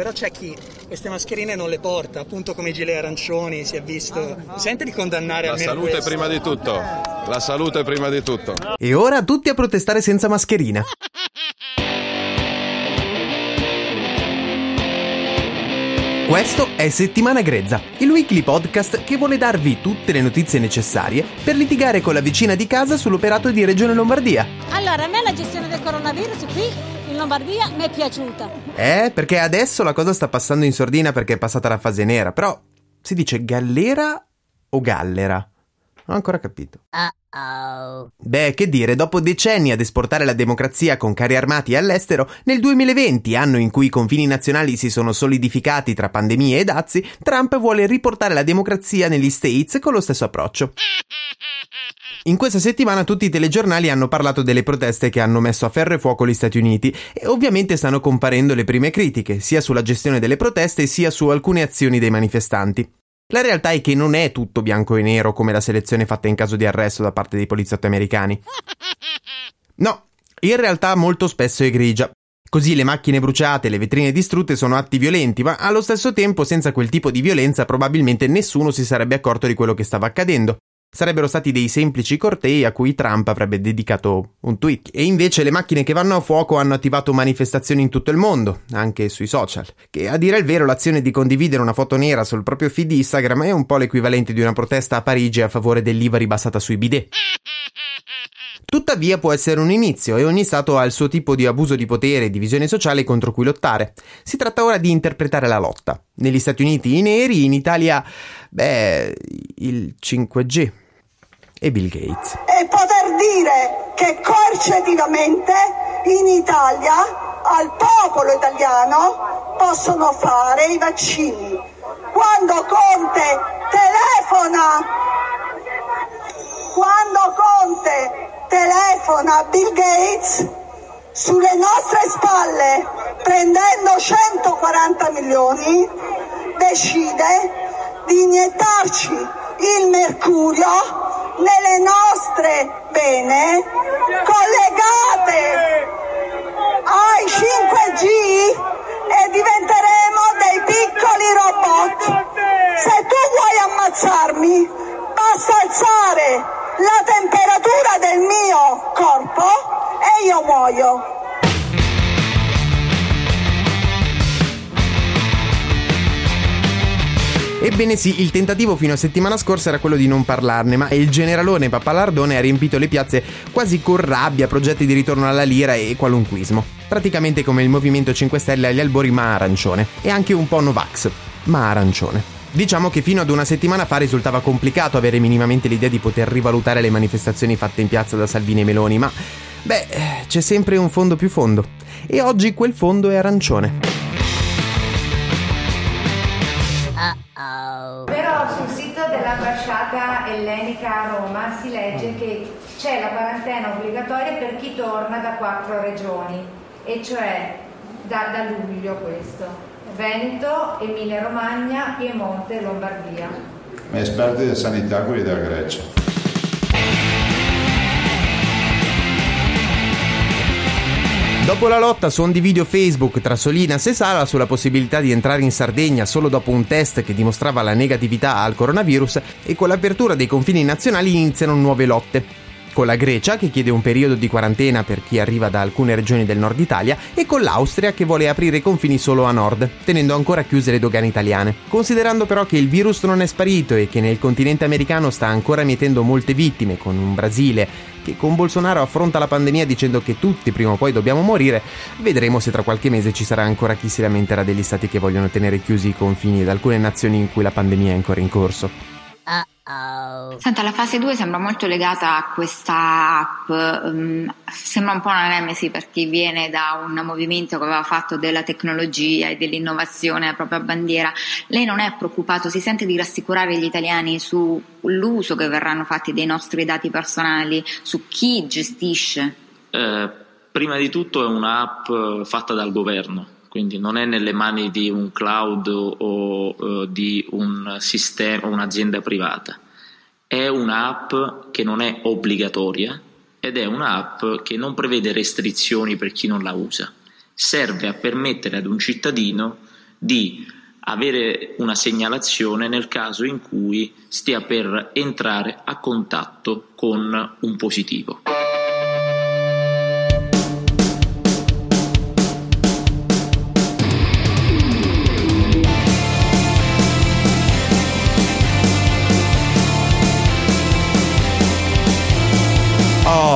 Però c'è chi queste mascherine non le porta, appunto come i gilet arancioni, si è visto. Sente di condannare La almeno salute questo? prima di tutto. La salute prima di tutto. E ora tutti a protestare senza mascherina. Questo è Settimana Grezza, il weekly podcast che vuole darvi tutte le notizie necessarie per litigare con la vicina di casa sull'operato di Regione Lombardia. Allora, a me la gestione del coronavirus qui in Lombardia mi è piaciuta. Eh, perché adesso la cosa sta passando in sordina perché è passata la fase nera, però si dice gallera o gallera? Non ho ancora capito. Beh, che dire, dopo decenni ad esportare la democrazia con carri armati all'estero, nel 2020, anno in cui i confini nazionali si sono solidificati tra pandemie e dazi, Trump vuole riportare la democrazia negli States con lo stesso approccio. In questa settimana tutti i telegiornali hanno parlato delle proteste che hanno messo a ferro e fuoco gli Stati Uniti e ovviamente stanno comparendo le prime critiche, sia sulla gestione delle proteste sia su alcune azioni dei manifestanti. La realtà è che non è tutto bianco e nero come la selezione fatta in caso di arresto da parte dei poliziotti americani. No, in realtà molto spesso è grigia. Così le macchine bruciate e le vetrine distrutte sono atti violenti, ma allo stesso tempo senza quel tipo di violenza probabilmente nessuno si sarebbe accorto di quello che stava accadendo. Sarebbero stati dei semplici cortei a cui Trump avrebbe dedicato un tweet. E invece le macchine che vanno a fuoco hanno attivato manifestazioni in tutto il mondo, anche sui social. Che a dire il vero l'azione di condividere una foto nera sul proprio feed Instagram è un po' l'equivalente di una protesta a Parigi a favore dell'IVA ribassata sui bidet. Tuttavia può essere un inizio e ogni Stato ha il suo tipo di abuso di potere e divisione sociale contro cui lottare. Si tratta ora di interpretare la lotta. Negli Stati Uniti i neri, in Italia, beh, il 5G e Bill Gates. e poter dire che coercitivamente in Italia al popolo italiano possono fare i vaccini. Quando Conte telefona, quando Conte telefona a Bill Gates sulle nostre spalle prendendo 140 milioni decide di iniettarci il mercurio nelle nostre vene collegate ai 5G e diventeremo dei piccoli robot. Se tu vuoi ammazzarmi, basta alzare la temperatura del mio corpo e io muoio. Ebbene sì, il tentativo fino a settimana scorsa era quello di non parlarne, ma il generalone Pappalardone ha riempito le piazze quasi con rabbia, progetti di ritorno alla lira e qualunquismo. Praticamente come il Movimento 5 Stelle agli albori ma arancione. E anche un po' Novax, ma arancione. Diciamo che fino ad una settimana fa risultava complicato avere minimamente l'idea di poter rivalutare le manifestazioni fatte in piazza da Salvini e Meloni, ma beh, c'è sempre un fondo più fondo. E oggi quel fondo è arancione. Però sul sito dell'ambasciata ellenica a Roma si legge che c'è la quarantena obbligatoria per chi torna da quattro regioni, e cioè da, da luglio questo. Veneto, Emilia Romagna, Piemonte e Lombardia. Esperti di sanità quelli della Grecia. Dopo la lotta su di video Facebook tra Solinas e Sala sulla possibilità di entrare in Sardegna solo dopo un test che dimostrava la negatività al coronavirus e con l'apertura dei confini nazionali iniziano nuove lotte. Con la Grecia che chiede un periodo di quarantena per chi arriva da alcune regioni del nord Italia e con l'Austria che vuole aprire i confini solo a nord, tenendo ancora chiuse le dogane italiane. Considerando però che il virus non è sparito e che nel continente americano sta ancora mietendo molte vittime, con un Brasile che con Bolsonaro affronta la pandemia dicendo che tutti prima o poi dobbiamo morire, vedremo se tra qualche mese ci sarà ancora chi si lamenterà degli stati che vogliono tenere chiusi i confini ed alcune nazioni in cui la pandemia è ancora in corso. Senta, la fase 2 sembra molto legata a questa app, um, sembra un po' una nemesi per chi viene da un movimento che aveva fatto della tecnologia e dell'innovazione la propria bandiera. Lei non è preoccupato, si sente di rassicurare gli italiani sull'uso che verranno fatti dei nostri dati personali, su chi gestisce? Eh, prima di tutto è un'app fatta dal governo quindi non è nelle mani di un cloud o uh, di un sistema o un'azienda privata. È un'app che non è obbligatoria ed è un'app che non prevede restrizioni per chi non la usa. Serve a permettere ad un cittadino di avere una segnalazione nel caso in cui stia per entrare a contatto con un positivo.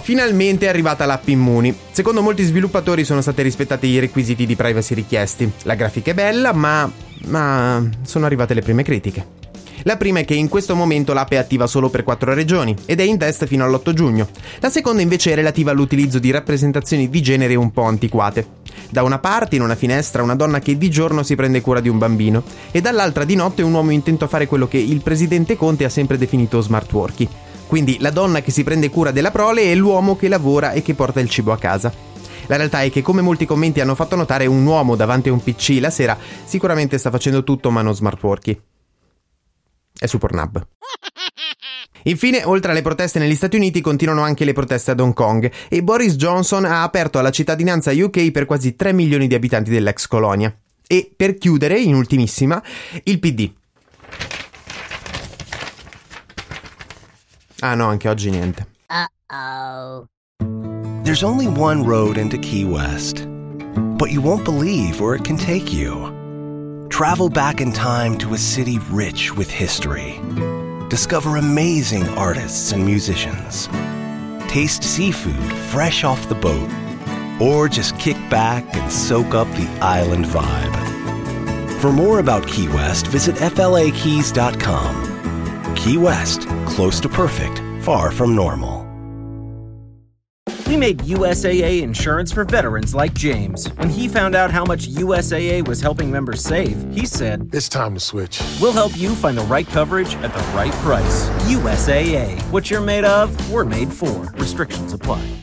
Finalmente è arrivata l'app Immuni. Secondo molti sviluppatori sono stati rispettati i requisiti di privacy richiesti. La grafica è bella, ma... ma... sono arrivate le prime critiche. La prima è che in questo momento l'app è attiva solo per 4 regioni ed è in test fino all'8 giugno. La seconda invece è relativa all'utilizzo di rappresentazioni di genere un po' antiquate. Da una parte in una finestra una donna che di giorno si prende cura di un bambino e dall'altra di notte un uomo intento a fare quello che il presidente Conte ha sempre definito smart working quindi la donna che si prende cura della prole e l'uomo che lavora e che porta il cibo a casa. La realtà è che, come molti commenti hanno fatto notare, un uomo davanti a un PC la sera sicuramente sta facendo tutto ma non smart working. È su Pornhub. Infine, oltre alle proteste negli Stati Uniti, continuano anche le proteste ad Hong Kong e Boris Johnson ha aperto alla cittadinanza UK per quasi 3 milioni di abitanti dell'ex colonia. E per chiudere, in ultimissima, il PD. Ah no, anche oggi niente. Uh-oh. There's only one road into Key West, but you won't believe where it can take you. Travel back in time to a city rich with history. Discover amazing artists and musicians. Taste seafood fresh off the boat. Or just kick back and soak up the island vibe. For more about Key West, visit flakeys.com. Key West, close to perfect, far from normal. We made USAA insurance for veterans like James. When he found out how much USAA was helping members save, he said, It's time to switch. We'll help you find the right coverage at the right price. USAA. What you're made of, we're made for. Restrictions apply.